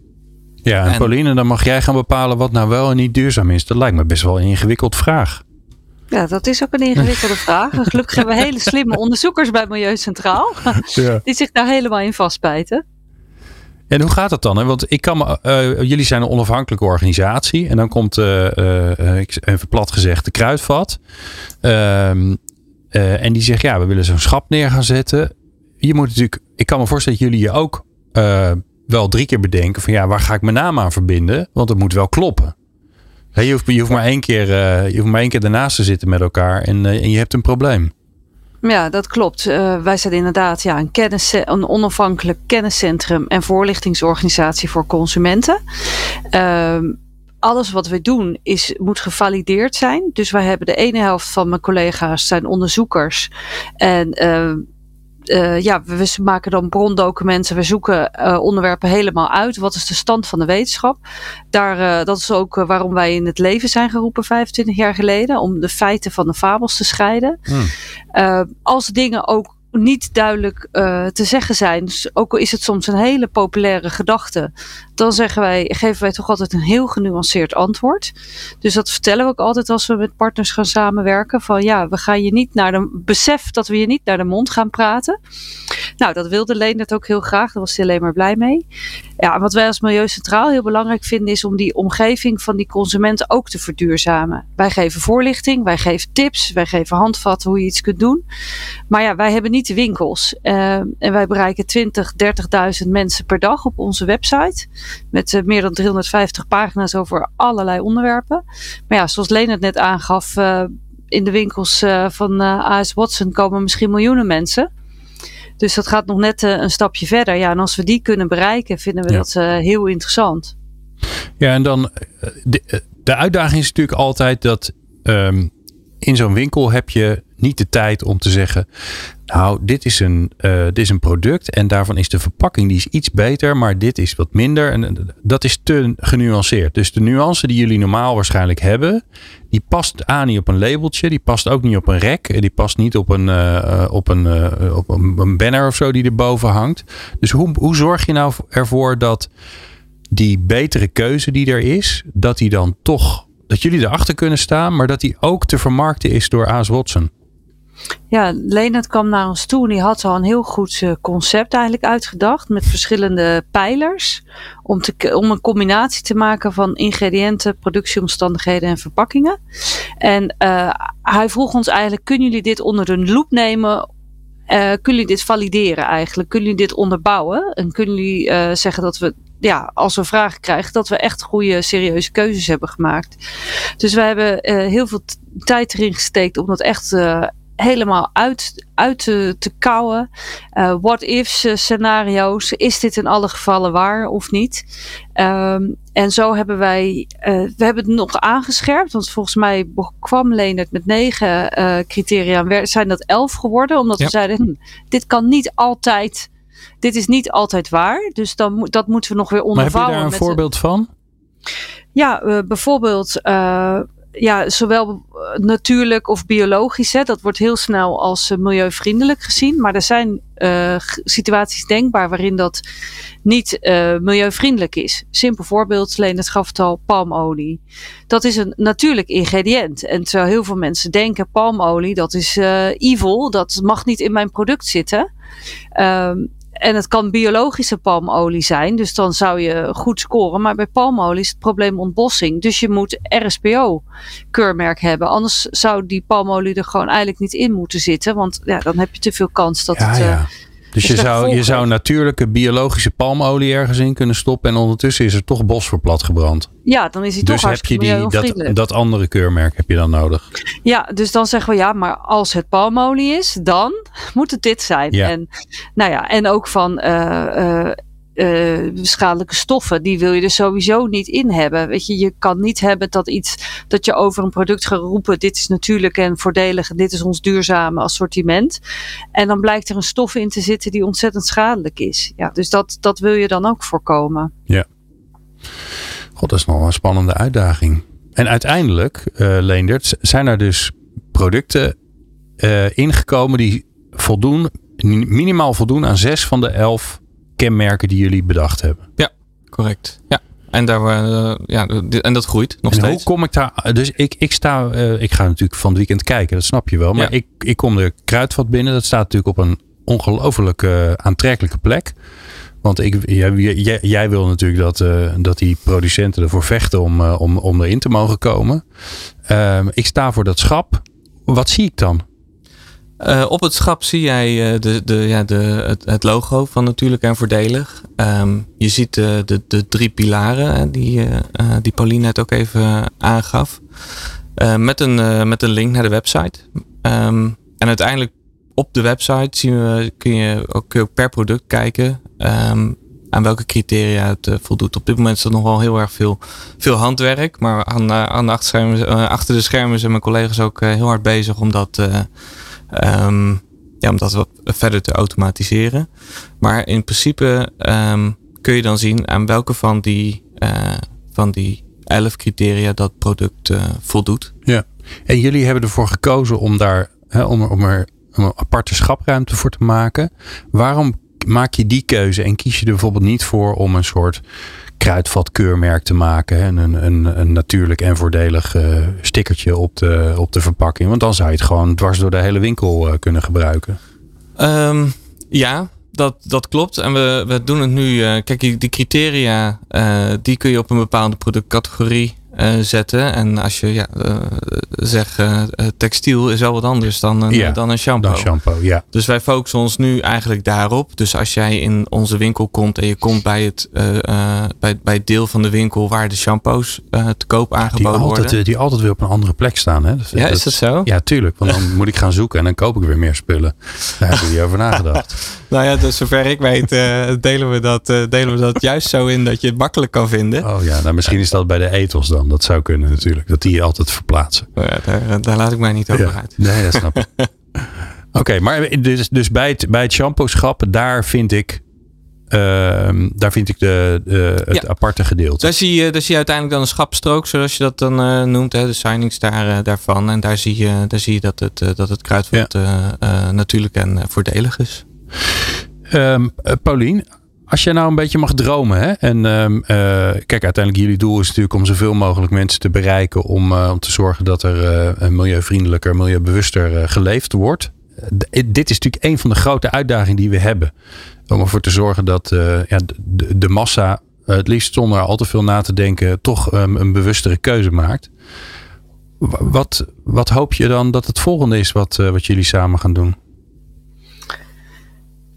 Ja, en, en, Pauline, dan mag jij gaan bepalen wat nou wel en niet duurzaam is. Dat lijkt me best wel een ingewikkeld vraag. Ja, dat is ook een ingewikkelde vraag. Gelukkig hebben we hele slimme onderzoekers bij Milieu Centraal. Ja. Die zich daar helemaal in vastbijten. En hoe gaat dat dan? Hè? Want ik kan uh, jullie zijn een onafhankelijke organisatie. En dan komt, uh, uh, even plat gezegd, de kruidvat. Ehm, en die zegt, ja, we willen zo'n schap neer gaan zetten. Je moet natuurlijk, ik kan me voorstellen dat jullie je ook wel drie keer bedenken van, ja, waar ga ik mijn naam aan verbinden? Want het moet wel kloppen. je, hoeft, je, hoeft maar één keer, je hoeft maar één keer ernaast te zitten met elkaar en, en je hebt een probleem. Ja, dat klopt. Uh, wij zijn inderdaad ja, een, kennis, een onafhankelijk kenniscentrum en voorlichtingsorganisatie voor consumenten. Uh, alles wat we doen is, moet gevalideerd zijn. Dus wij hebben de ene helft van mijn collega's zijn onderzoekers. En uh, uh, ja, we maken dan brondocumenten. We zoeken uh, onderwerpen helemaal uit. Wat is de stand van de wetenschap? Daar, uh, dat is ook waarom wij in het leven zijn geroepen 25 jaar geleden. Om de feiten van de fabels te scheiden. Hmm. als dingen ook niet duidelijk uh, te zeggen zijn. Dus ook al is het soms een hele populaire gedachte, dan zeggen wij, geven wij toch altijd een heel genuanceerd antwoord. Dus dat vertellen we ook altijd als we met partners gaan samenwerken. Van ja, we gaan je niet naar de besef dat we je niet naar de mond gaan praten. Nou, dat wilde Leen het ook heel graag. Daar was hij alleen maar blij mee. Ja, wat wij als Milieu Centraal heel belangrijk vinden, is om die omgeving van die consumenten ook te verduurzamen. Wij geven voorlichting, wij geven tips, wij geven handvatten hoe je iets kunt doen. Maar ja, wij hebben niet winkels. Uh, en wij bereiken 20, 30.000 mensen per dag op onze website. Met uh, meer dan 350 pagina's over allerlei onderwerpen. Maar ja, zoals Leen het net aangaf, uh, in de winkels van AS Watson komen misschien miljoenen mensen. Dus dat gaat nog net een stapje verder. Ja, en als we die kunnen bereiken, vinden we ja. dat heel interessant. Ja, en dan de, de uitdaging is natuurlijk altijd dat um, in zo'n winkel heb je niet de tijd om te zeggen. Nou, dit is, een, uh, dit is een product en daarvan is de verpakking die is iets beter, maar dit is wat minder. En dat is te genuanceerd. Dus de nuance die jullie normaal waarschijnlijk hebben, die past niet op een labeltje, die past ook niet op een rek, die past niet op een, uh, op een, op een banner of zo die erboven hangt. Dus hoe, hoe zorg je nou ervoor dat die betere keuze die er is, dat die dan toch, dat jullie erachter kunnen staan, maar dat die ook te vermarkten is door AS Watson? Ja, Leonard kwam naar ons toe en die had al een heel goed uh, concept eigenlijk uitgedacht met verschillende pijlers. Om, te, om een combinatie te maken van ingrediënten, productieomstandigheden en verpakkingen. En uh, hij vroeg ons eigenlijk, kunnen jullie dit onder de loep nemen uh, kunnen jullie dit valideren eigenlijk? Kunnen jullie dit onderbouwen? En kunnen jullie uh, zeggen dat we, ja, als we vragen krijgen, dat we echt goede, serieuze keuzes hebben gemaakt? Dus we hebben uh, heel veel tijd erin gesteekt om dat echt helemaal uit, uit te, te kouwen. What ifs scenario's. Is dit in alle gevallen waar of niet? Um, en zo hebben wij, uh, we hebben het nog aangescherpt. Want volgens mij kwam Leonard met negen criteria. Zijn dat elf geworden? Omdat ja. we zeiden, hm, dit kan niet altijd, dit is niet altijd waar. Dus dan, dat moeten we nog weer ondervouwen. Maar heb je daar een voorbeeld van? Ja, bijvoorbeeld ja, zowel natuurlijk of biologisch. Hè, dat wordt heel snel als uh, milieuvriendelijk gezien. Maar er zijn uh, situaties denkbaar waarin dat niet uh, milieuvriendelijk is. Simpel voorbeeld, Leendert gaf het al, palmolie. Dat is een natuurlijk ingrediënt. En terwijl heel veel mensen denken, palmolie, dat is evil. Dat mag niet in mijn product zitten. Um, en het kan biologische palmolie zijn, dus dan zou je goed scoren. Maar bij palmolie is het probleem ontbossing. Dus je moet RSPO-keurmerk hebben. Anders zou die palmolie er gewoon eigenlijk niet in moeten zitten. Want ja, dan heb je te veel kans dat ja, het. Ja. Uh, dus je zou, je zou natuurlijke biologische palmolie ergens in kunnen stoppen. En ondertussen is er toch bos voor platgebrand. Ja, dan is hij dus toch heb je die, dat, dat andere keurmerk heb je dan nodig. Ja, dus dan zeggen we ja, maar als het palmolie is, dan moet het dit zijn. Ja. En, nou ja, en ook van uh, uh, uh, schadelijke stoffen, die wil je er sowieso niet in hebben. Weet je, je kan niet hebben dat iets dat je over een product gaat roepen, dit is natuurlijk en voordelig en dit is ons duurzame assortiment. En dan blijkt er een stof in te zitten die ontzettend schadelijk is. Ja, dus dat, dat wil je dan ook voorkomen. Ja. God, dat is nog een spannende uitdaging. En uiteindelijk, uh, Leendert, zijn er dus producten uh, ingekomen die voldoen, minimaal voldoen aan zes van de elf kenmerken die jullie bedacht hebben. Ja, correct. Ja. En, daar, uh, ja, en dat groeit nog en steeds. Hoe kom ik daar? Dus ik, ik sta, uh, ik ga natuurlijk van het weekend kijken, dat snap je wel. Maar Ja. ik, ik kom de kruidvat binnen. Dat staat natuurlijk op een ongelooflijk uh, aantrekkelijke plek. Want ik, jij, jij, jij wil natuurlijk dat, dat die producenten ervoor vechten om, om, om erin te mogen komen. Uh, ik sta voor dat schap. Wat zie ik dan? Uh, op het schap zie jij uh, de, de, ja, de, het, logo van natuurlijk en voordelig. Um, je ziet de, de, de drie pilaren die, uh, die Pauline net ook even aangaf. met, een, met een link naar de website. Um, en uiteindelijk op de website zien we, kun, je ook, kun je ook per product kijken um, aan welke criteria het voldoet. Op dit moment is er nog wel heel erg veel, veel handwerk. Maar aan, aan de uh, achter de schermen zijn mijn collega's ook heel hard bezig om dat, um, ja, om dat wat verder te automatiseren. Maar in principe um, kun je dan zien aan welke van die, van die elf criteria dat product voldoet. Ja, en jullie hebben ervoor gekozen om daar hè, om, om er een aparte schapruimte voor te maken. Waarom maak je die keuze en kies je er bijvoorbeeld niet voor om een soort kruidvatkeurmerk te maken. En een, een, een natuurlijk en voordelig uh, stickertje op de, op de verpakking. Want dan zou je het gewoon dwars door de hele winkel uh, kunnen gebruiken. Um, ja, dat, dat klopt. En we, we doen het nu. Uh, kijk, die, die criteria die kun je op een bepaalde productcategorie zetten. En als je ja, uh, zegt uh, textiel is wel wat anders dan een, ja, dan een shampoo. Dan shampoo ja. Dus wij focussen ons nu eigenlijk daarop. Dus als jij in onze winkel komt en je komt bij het, bij, bij het deel van de winkel waar de shampoos te koop aangeboden die altijd, worden. Die altijd weer op een andere plek staan. Hè? Dus ja, is dat zo? Ja, tuurlijk. Want dan moet ik gaan zoeken en dan koop ik weer meer spullen. Daar hebben we over nagedacht. nou ja, dus zover ik weet delen, we dat, delen we dat juist zo in dat je het makkelijk kan vinden. Oh ja, nou, misschien is dat bij de ethos dan. Dat zou kunnen natuurlijk. Dat die altijd verplaatsen. Oh ja, daar, daar, laat ik mij niet over ja. uit. Nee, dat snap ik. Oké, okay, maar dus, dus bij het, bij het shampoo-schap, daar vind ik, uh, daar vind ik de, de, het ja. aparte gedeelte. Daar zie, je, daar zie je uiteindelijk dan een schapstrook, zoals je dat dan uh, noemt. Hè, de signings daar, uh, daarvan. En daar zie je, daar zie je dat, het, dat het kruidvat ja. natuurlijk en voordelig is. Um, Paulien, als je nou een beetje mag dromen, hè? en um, uh, kijk, uiteindelijk jullie doel is natuurlijk om zoveel mogelijk mensen te bereiken om, uh, om te zorgen dat er uh, milieuvriendelijker, milieubewuster geleefd wordt. dit is natuurlijk een van de grote uitdagingen die we hebben. Om ervoor te zorgen dat ja, de, massa, het liefst zonder al te veel na te denken, toch um, een bewustere keuze maakt. Wat, wat hoop je dan dat het volgende is wat, wat jullie samen gaan doen?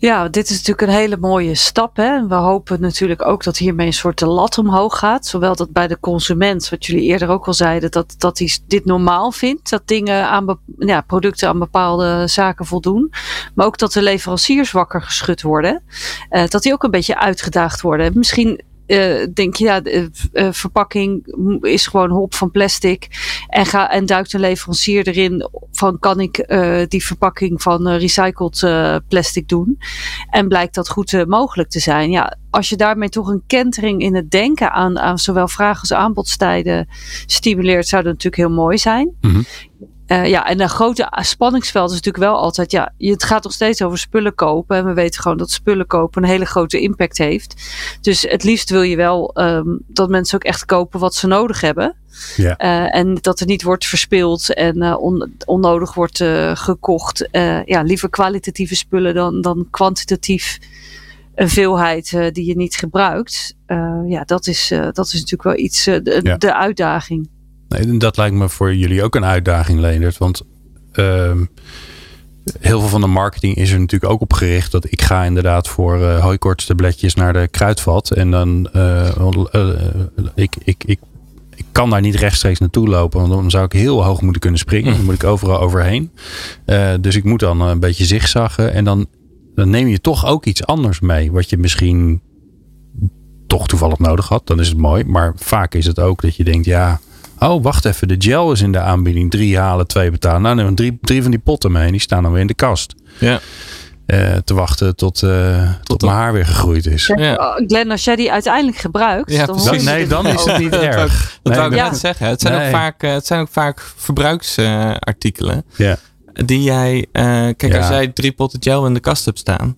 Ja, dit is natuurlijk een hele mooie stap. Hè? We hopen natuurlijk ook dat hiermee een soort de lat omhoog gaat. Zowel dat bij de consument, wat jullie eerder ook al zeiden, dat, dat hij dit normaal vindt. Dat dingen aan ja, producten aan bepaalde zaken voldoen. Maar ook dat de leveranciers wakker geschud worden. Uh, dat die ook een beetje uitgedaagd worden. Misschien uh, denk je, ja, de uh, verpakking is gewoon hop van plastic. En, ga, en duikt een leverancier erin van kan ik die verpakking van recycled plastic doen. En blijkt dat goed mogelijk te zijn. Ja, als je daarmee toch een kentering in het denken aan, zowel vraag als aanbodstijden stimuleert, zou dat natuurlijk heel mooi zijn. Mm. Uh, ja, en een grote spanningsveld is natuurlijk wel altijd, ja, het gaat nog steeds over spullen kopen. En we weten gewoon dat spullen kopen een hele grote impact heeft. Dus het liefst wil je wel um, dat mensen ook echt kopen wat ze nodig hebben. Ja. Uh, en dat er niet wordt verspild en uh, on, onnodig wordt gekocht. ja, liever kwalitatieve spullen dan, dan kwantitatief een veelheid die je niet gebruikt. ja, dat is, dat is natuurlijk wel iets, de, ja. de uitdaging. Nee, dat lijkt me voor jullie ook een uitdaging, Leendert. Want uh, heel veel van de marketing is er natuurlijk ook op gericht. Dat ik ga inderdaad voor uh, hooikortstabletjes naar de kruidvat. En dan, uh, uh, ik, ik, ik, ik kan daar niet rechtstreeks naartoe lopen. Want dan zou ik heel hoog moeten kunnen springen. Dan moet ik overal overheen. dus ik moet dan een beetje zigzaggen. En dan, dan neem je toch ook iets anders mee. Wat je misschien toch toevallig nodig had. Dan is het mooi. Maar vaak is het ook dat je denkt, ja Oh, wacht even. De gel is in de aanbieding. Drie halen, twee betalen. Nou, neem drie, drie van die potten mee. Die staan dan weer in de kast. Ja. Uh, te wachten tot, uh, tot, tot mijn haar weer gegroeid is. Ja. Oh, Glenn, als jij die uiteindelijk gebruikt. Ja, dan nee, dan is het niet erg. Dat wou ik net zeggen. Het zijn, ook vaak, uh, het zijn ook vaak verbruiksartikelen. ja. Die jij. kijk, als jij drie potten gel in de kast hebt staan.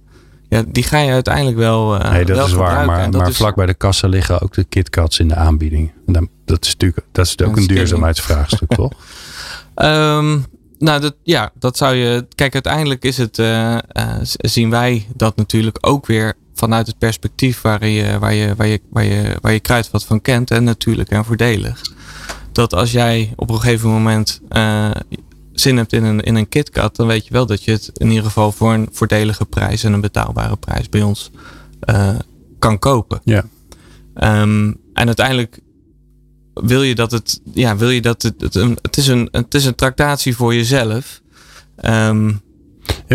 Ja, die ga je uiteindelijk wel. Uh, nee, dat wel is waar. Maar, maar vlak bij de kassa liggen ook de KitKats in de aanbieding. En dan, dat is natuurlijk dat is ook een duurzaamheidsvraagstuk, toch? Um, nou, dat, ja, dat zou je. Kijk, uiteindelijk is het. Uh, uh, zien wij dat natuurlijk ook weer vanuit het perspectief waar je, waar je, waar je, waar je, waar je kruidvat van kent. En natuurlijk en voordelig. Dat als jij op een gegeven moment zin hebt in een, in een KitKat, dan weet je wel dat je het in ieder geval voor een voordelige prijs en een betaalbare prijs bij ons uh, kan kopen. Ja. Um, en uiteindelijk wil je dat het, ja, wil je dat het, het, het, is, een, het is een tractatie voor jezelf. Um,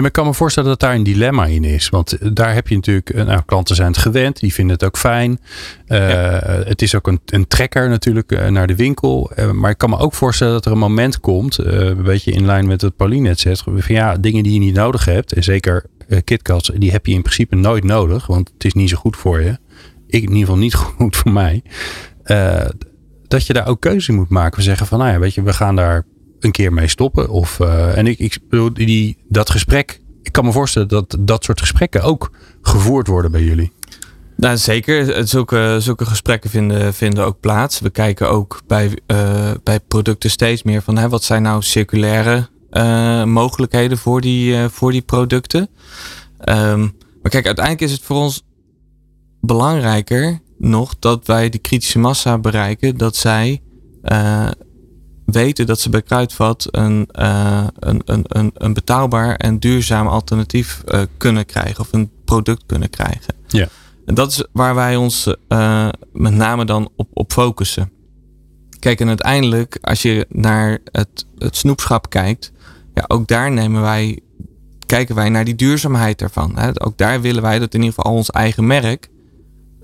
maar ik kan me voorstellen dat daar een dilemma in is. Want eh, daar heb je natuurlijk, eh, nou, klanten zijn het gewend, die vinden het ook fijn. Uh, Het is ook een, een trekker natuurlijk naar de winkel. Uh, maar ik kan me ook voorstellen dat er een moment komt, uh, een beetje in lijn met wat Pauline net zegt. Van ja, dingen die je niet nodig hebt, en zeker KitKats, die heb je in principe nooit nodig, want het is niet zo goed voor je. Ik in ieder geval niet goed voor mij. dat je daar ook keuze moet maken. We zeggen van, nou ja, weet je, we gaan daar een keer mee stoppen. Of, uh, en ik, ik bedoel, die, dat gesprek. Ik kan me voorstellen dat dat soort gesprekken ook gevoerd worden bij jullie. Nou, zeker. Zulke, zulke gesprekken vinden, vinden ook plaats. We kijken ook bij, uh, bij producten steeds meer van hè, wat zijn nou circulaire uh, mogelijkheden voor die, voor die producten. Um, maar kijk, uiteindelijk is het voor ons belangrijker nog dat wij die kritische massa bereiken, dat zij weten dat ze bij Kruidvat een, uh, een, een, een, een, betaalbaar en duurzaam alternatief uh, kunnen krijgen of een product kunnen krijgen. Ja. En dat is waar wij ons uh, met name dan op, op focussen. Kijk, en uiteindelijk, als je naar het, het snoepschap kijkt, ja, ook daar nemen wij, kijken wij naar die duurzaamheid ervan. Hè. Ook daar willen wij dat in ieder geval ons eigen merk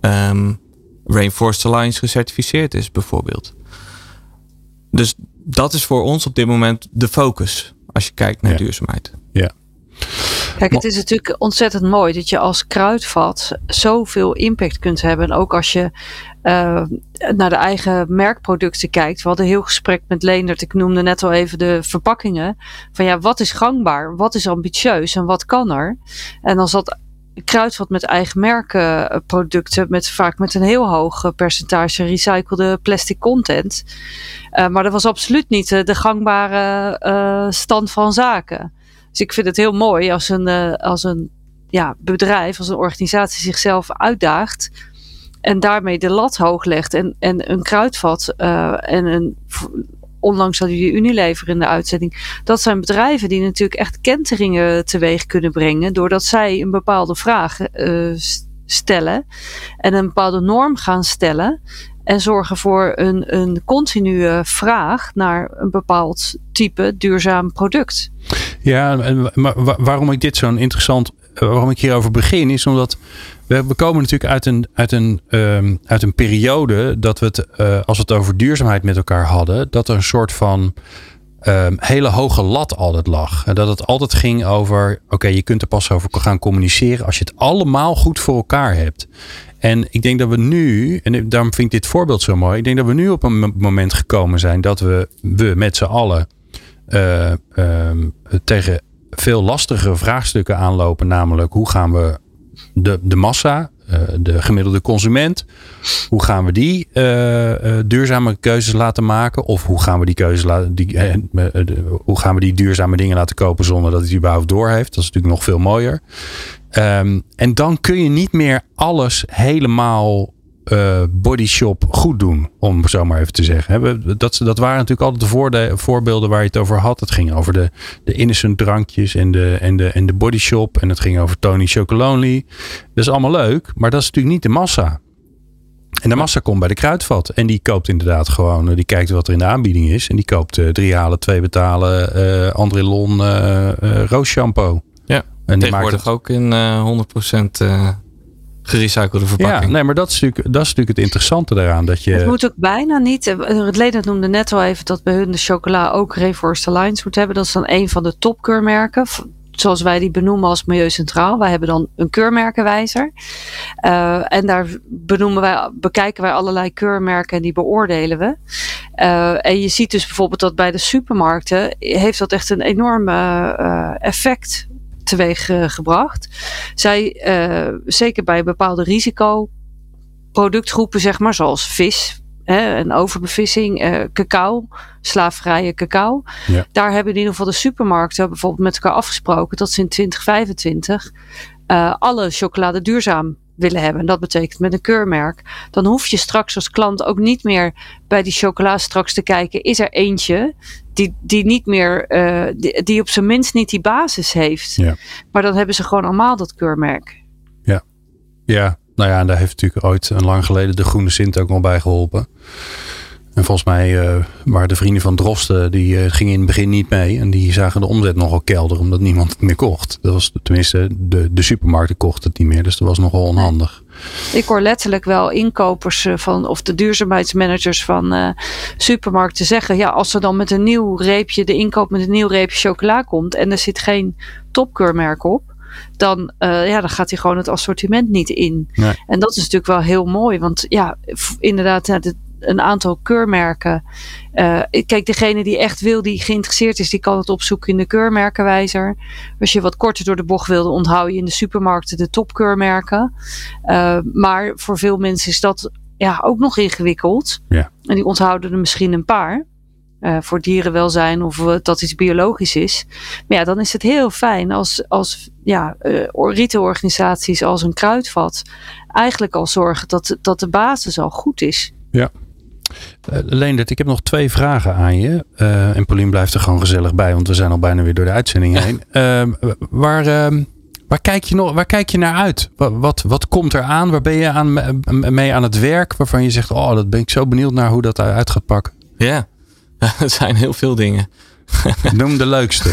um, Rainforest Alliance gecertificeerd is, bijvoorbeeld. Dus dat is voor ons op dit moment de focus als je kijkt naar duurzaamheid. Ja. Kijk, het is natuurlijk ontzettend mooi dat je als kruidvat zoveel impact kunt hebben. En ook als je uh, naar de eigen merkproducten kijkt. We hadden een heel gesprek met Leendert. Ik noemde net al even de verpakkingen. Van ja, wat is gangbaar? Wat is ambitieus? En wat kan er? En als dat kruidvat met eigen merkenproducten, met, vaak met een heel hoog percentage recyclede plastic content. Uh, maar dat was absoluut niet de gangbare stand van zaken. Dus ik vind het heel mooi als een, als een ja, bedrijf, als een organisatie zichzelf uitdaagt. En daarmee de lat hoog legt. En, en een kruidvat en een onlangs hadden jullie Unilever in de uitzending. Dat zijn bedrijven die natuurlijk echt kenteringen teweeg kunnen brengen. Doordat zij een bepaalde vraag uh, stellen. En een bepaalde norm gaan stellen. En zorgen voor een, een continue vraag naar een bepaald type duurzaam product. Ja, maar waarom ik dit zo'n interessant, waarom ik hierover begin, is omdat we, we komen natuurlijk uit een, uit, een, um, uit een periode dat we het, uh, als we het over duurzaamheid met elkaar hadden, dat er een soort van um, hele hoge lat altijd lag. En dat het altijd ging over, oké, je kunt er pas over gaan communiceren als je het allemaal goed voor elkaar hebt. En ik denk dat we nu, en daarom vind ik dit voorbeeld zo mooi, ik denk dat we nu op een moment gekomen zijn dat we, we met z'n allen uh, tegen veel lastigere vraagstukken aanlopen. Namelijk, hoe gaan we de, de massa, uh, de gemiddelde consument, hoe gaan we die uh, duurzame keuzes laten maken? Of hoe gaan we die keuzes laten, die, hoe gaan we die duurzame dingen laten kopen zonder dat het überhaupt doorheeft? Dat is natuurlijk nog veel mooier. Um, en dan kun je niet meer alles helemaal uh, bodyshop goed doen, om zo maar even te zeggen. Dat, dat waren natuurlijk altijd de voorde, voorbeelden waar je het over had. Het ging over de, de innocent drankjes en de, en, de, en de bodyshop. En het ging over Tony Chocolonely. Dat is allemaal leuk, maar dat is natuurlijk niet de massa. En de massa komt bij de kruidvat. En die koopt inderdaad gewoon, eh, die kijkt wat er in de aanbieding is. En die koopt uh, drie halen, twee betalen, uh, Andrelon uh, roos shampoo. Ja, en tegenwoordig ook in 100% gerecyclede verpakking. Ja, nee, maar dat is, natuurlijk, dat is natuurlijk het interessante daaraan. Dat je... Het moet ook bijna niet. Eh, het leden noemde net al even dat bij hun de chocola ook Reforest Alliance moet hebben. Dat is dan een van de topkeurmerken. Zoals wij die benoemen als Milieucentraal. Wij hebben dan een keurmerkenwijzer. Uh, en daar benoemen wij, bekijken wij allerlei keurmerken en die beoordelen we. Uh, en je ziet dus bijvoorbeeld dat bij de supermarkten heeft dat echt een enorm uh, effect teweeg uh, gebracht. Zij, uh, zeker bij bepaalde risicoproductgroepen, zeg maar, zoals vis hè, en overbevissing, uh, cacao, slaafvrije cacao. Ja. Daar hebben in ieder geval de supermarkten bijvoorbeeld met elkaar afgesproken dat ze in 2025 alle chocolade duurzaam willen hebben. En dat betekent met een keurmerk. Dan hoef je straks als klant ook niet meer bij die chocola straks te kijken. Is er eentje die, die niet meer, uh, die, die, op zijn minst niet die basis heeft. Ja. Maar dan hebben ze gewoon allemaal dat keurmerk. Ja, ja. Nou ja, en daar heeft natuurlijk ooit een lang geleden de Groene Sint ook nog bij geholpen. En volgens mij uh, waren de vrienden van Drosten, die uh, gingen in het begin niet mee. En die zagen de omzet nogal kelder, omdat niemand het meer kocht. Dat was tenminste, de, de supermarkten kochten het niet meer. Dus dat was nogal onhandig. Ik hoor letterlijk wel inkopers eh, van, of de duurzaamheidsmanagers van uh, supermarkten zeggen. Ja, als er dan met een nieuw reepje, de inkoop met een nieuw reepje chocola komt. En er zit geen topkeurmerk op dan, uh, ja, dan gaat hij gewoon het assortiment niet in. Nee. En dat is natuurlijk wel heel mooi. Want ja, inderdaad, de, een aantal keurmerken. Uh, kijk, degene die echt wil, die geïnteresseerd is, die kan het opzoeken in de keurmerkenwijzer. Als je wat korter door de bocht wilde, onthoud je in de supermarkten de topkeurmerken. Uh, maar voor veel mensen is dat ja, ook nog ingewikkeld. Ja. En die onthouden er misschien een paar. Uh, voor dierenwelzijn of dat iets biologisch is. Maar ja, dan is het heel fijn als, als ja, uh, retailorganisaties als een kruidvat eigenlijk al zorgen dat, dat de basis al goed is. Ja, uh, Leendert, ik heb nog twee vragen aan je. Uh, en Paulien blijft er gewoon gezellig bij, want we zijn al bijna weer door de uitzending heen. Uh, waar, ehm, waar, kijk je nog, waar kijk je naar uit? Wat, wat, wat komt er aan? Waar ben je aan, mee aan het werk? Waarvan je zegt, oh, dat ben ik zo benieuwd naar hoe dat uit gaat pakken. Ja, het zijn heel veel dingen. Noem de leukste.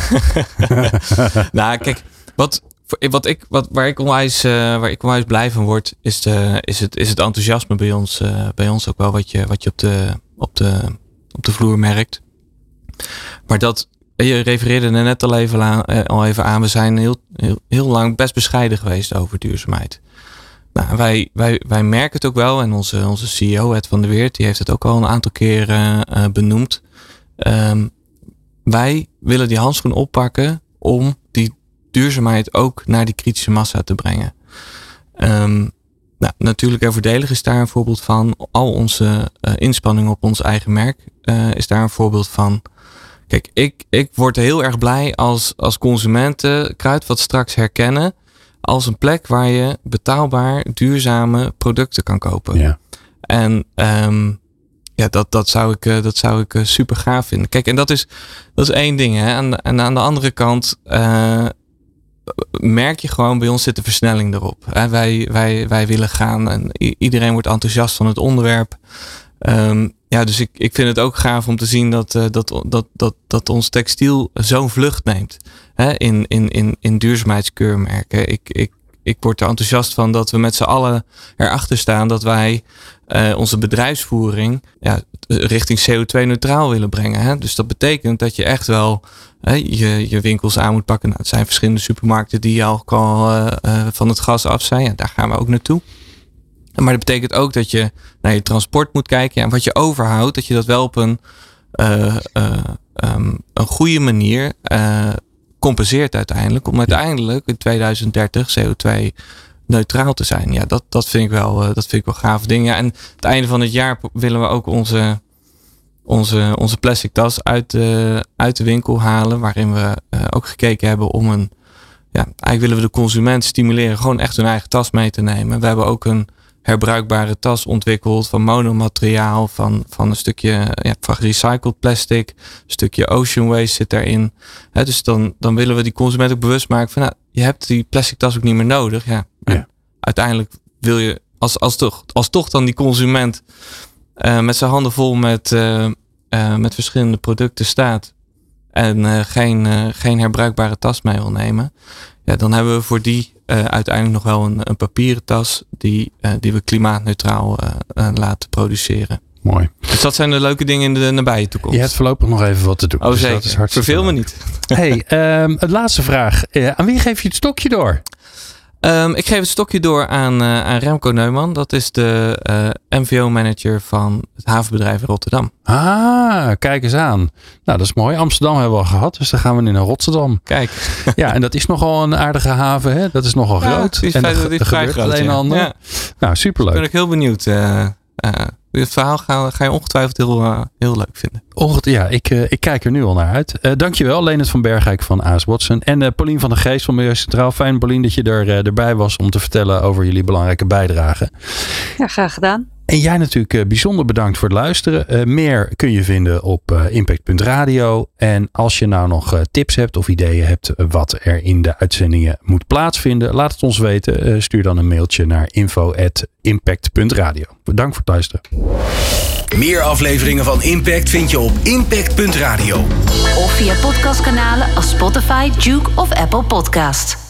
nou, kijk, wat, wat ik, wat, waar, ik onwijs, uh, waar ik blij van word, is, de, is, het, is het enthousiasme bij ons, uh, bij ons ook wel wat je, wat je op, de, op, de, op de vloer merkt. Maar dat, je refereerde er net al even aan, uh, al even aan we zijn heel, heel, lang best bescheiden geweest over duurzaamheid. Nou, wij, wij, wij merken het ook wel en onze, onze CEO, Ed van der Weert, die heeft het ook al een aantal keren benoemd. Um, wij willen die handschoen oppakken om die duurzaamheid ook naar die kritische massa te brengen. Um, nou, natuurlijk en voordelig is daar een voorbeeld van. Al onze uh, inspanningen op ons eigen merk uh, is daar een voorbeeld van. Kijk, ik, ik word heel erg blij als, als consumenten Kruidvat straks herkennen als een plek waar je betaalbaar duurzame producten kan kopen. Ja. En um, ja, dat, dat zou ik, uh, dat zou ik super gaaf vinden. Kijk, en dat is, dat is één ding. Hè? En, en aan de andere kant merk je gewoon, bij ons zit de versnelling erop. Wij, wij, wij willen gaan en iedereen wordt enthousiast van het onderwerp. Um, ja, dus ik, ik vind het ook gaaf om te zien dat, uh, dat, dat, dat, dat ons textiel zo'n vlucht neemt hè, in, in, in, in duurzaamheidskeurmerken. Ik, ik, ik word er enthousiast van dat we met z'n allen erachter staan dat wij uh, onze bedrijfsvoering ja, richting CO2-neutraal willen brengen. Hè? Dus dat betekent dat je echt wel hè, je, je winkels aan moet pakken. Nou, het zijn verschillende supermarkten die al uh, uh, van het gas af zijn. Ja, daar gaan we ook naartoe. Maar dat betekent ook dat je naar je transport moet kijken. En wat je overhoudt, dat je dat wel op een, um, een goede manier compenseert uiteindelijk. Om uiteindelijk in 2030 CO2 neutraal te zijn. Ja, dat, dat, vind ik wel, dat vind ik wel gaaf ding. Ja, en het einde van het jaar willen we ook onze, onze, onze plastic tas uit de, uit de winkel halen. Waarin we ook gekeken hebben om een ja, eigenlijk willen we de consument stimuleren gewoon echt hun eigen tas mee te nemen. We hebben ook een herbruikbare tas ontwikkeld van monomateriaal, van, van een stukje ja, van gerecycled plastic, een stukje ocean waste zit daarin. dus dan, dan willen we die consument ook bewust maken van, nou, je hebt die plastic tas ook niet meer nodig. Ja. Uiteindelijk wil je, als, als, toch, als toch dan die consument uh, met zijn handen vol met, uh, uh, met verschillende producten staat, en uh, geen, uh, geen herbruikbare tas mee wil nemen, ja, dan hebben we voor die uh, uiteindelijk nog wel een, een papieren tas die, die we klimaatneutraal laten produceren. Mooi. Dus dat zijn de leuke dingen in de nabije toekomst. Je hebt voorlopig nog even wat te doen. Oh dus zeker. Verveel me niet. Hey, um, het laatste vraag. aan wie geef je het stokje door? Um, ik geef het stokje door aan, uh, aan Remco Neumann. Dat is de uh, MVO-manager van het havenbedrijf in Rotterdam. Ah, kijk eens aan. Nou, dat is mooi. Amsterdam hebben we al gehad, dus dan gaan we nu naar Rotterdam. Kijk. ja, en dat is nogal een aardige haven, hè? Dat is nogal ja, groot. Is, en die is vrij groot, een ja. ander. Ja. Nou, superleuk. ben ik heel benieuwd. Uh, dit verhaal ga, ga, je ongetwijfeld heel, uh, heel leuk vinden. Onget ja, ik, uh, ik kijk er nu al naar uit. Uh, dankjewel, Leonard van Bergijk van AS Watson. En uh, Paulien van der Geest van Milieu Centraal. Fijn, Paulien, dat je er, erbij was om te vertellen over jullie belangrijke bijdrage. Ja, graag gedaan. En jij natuurlijk bijzonder bedankt voor het luisteren. meer kun je vinden op impact.radio. En als je nou nog tips hebt of ideeën hebt wat er in de uitzendingen moet plaatsvinden, laat het ons weten. stuur dan een mailtje naar info.impact.radio. Bedankt voor het luisteren. Meer afleveringen van Impact vind je op impact.radio. Of via podcastkanalen als Spotify, Duke of Apple Podcast.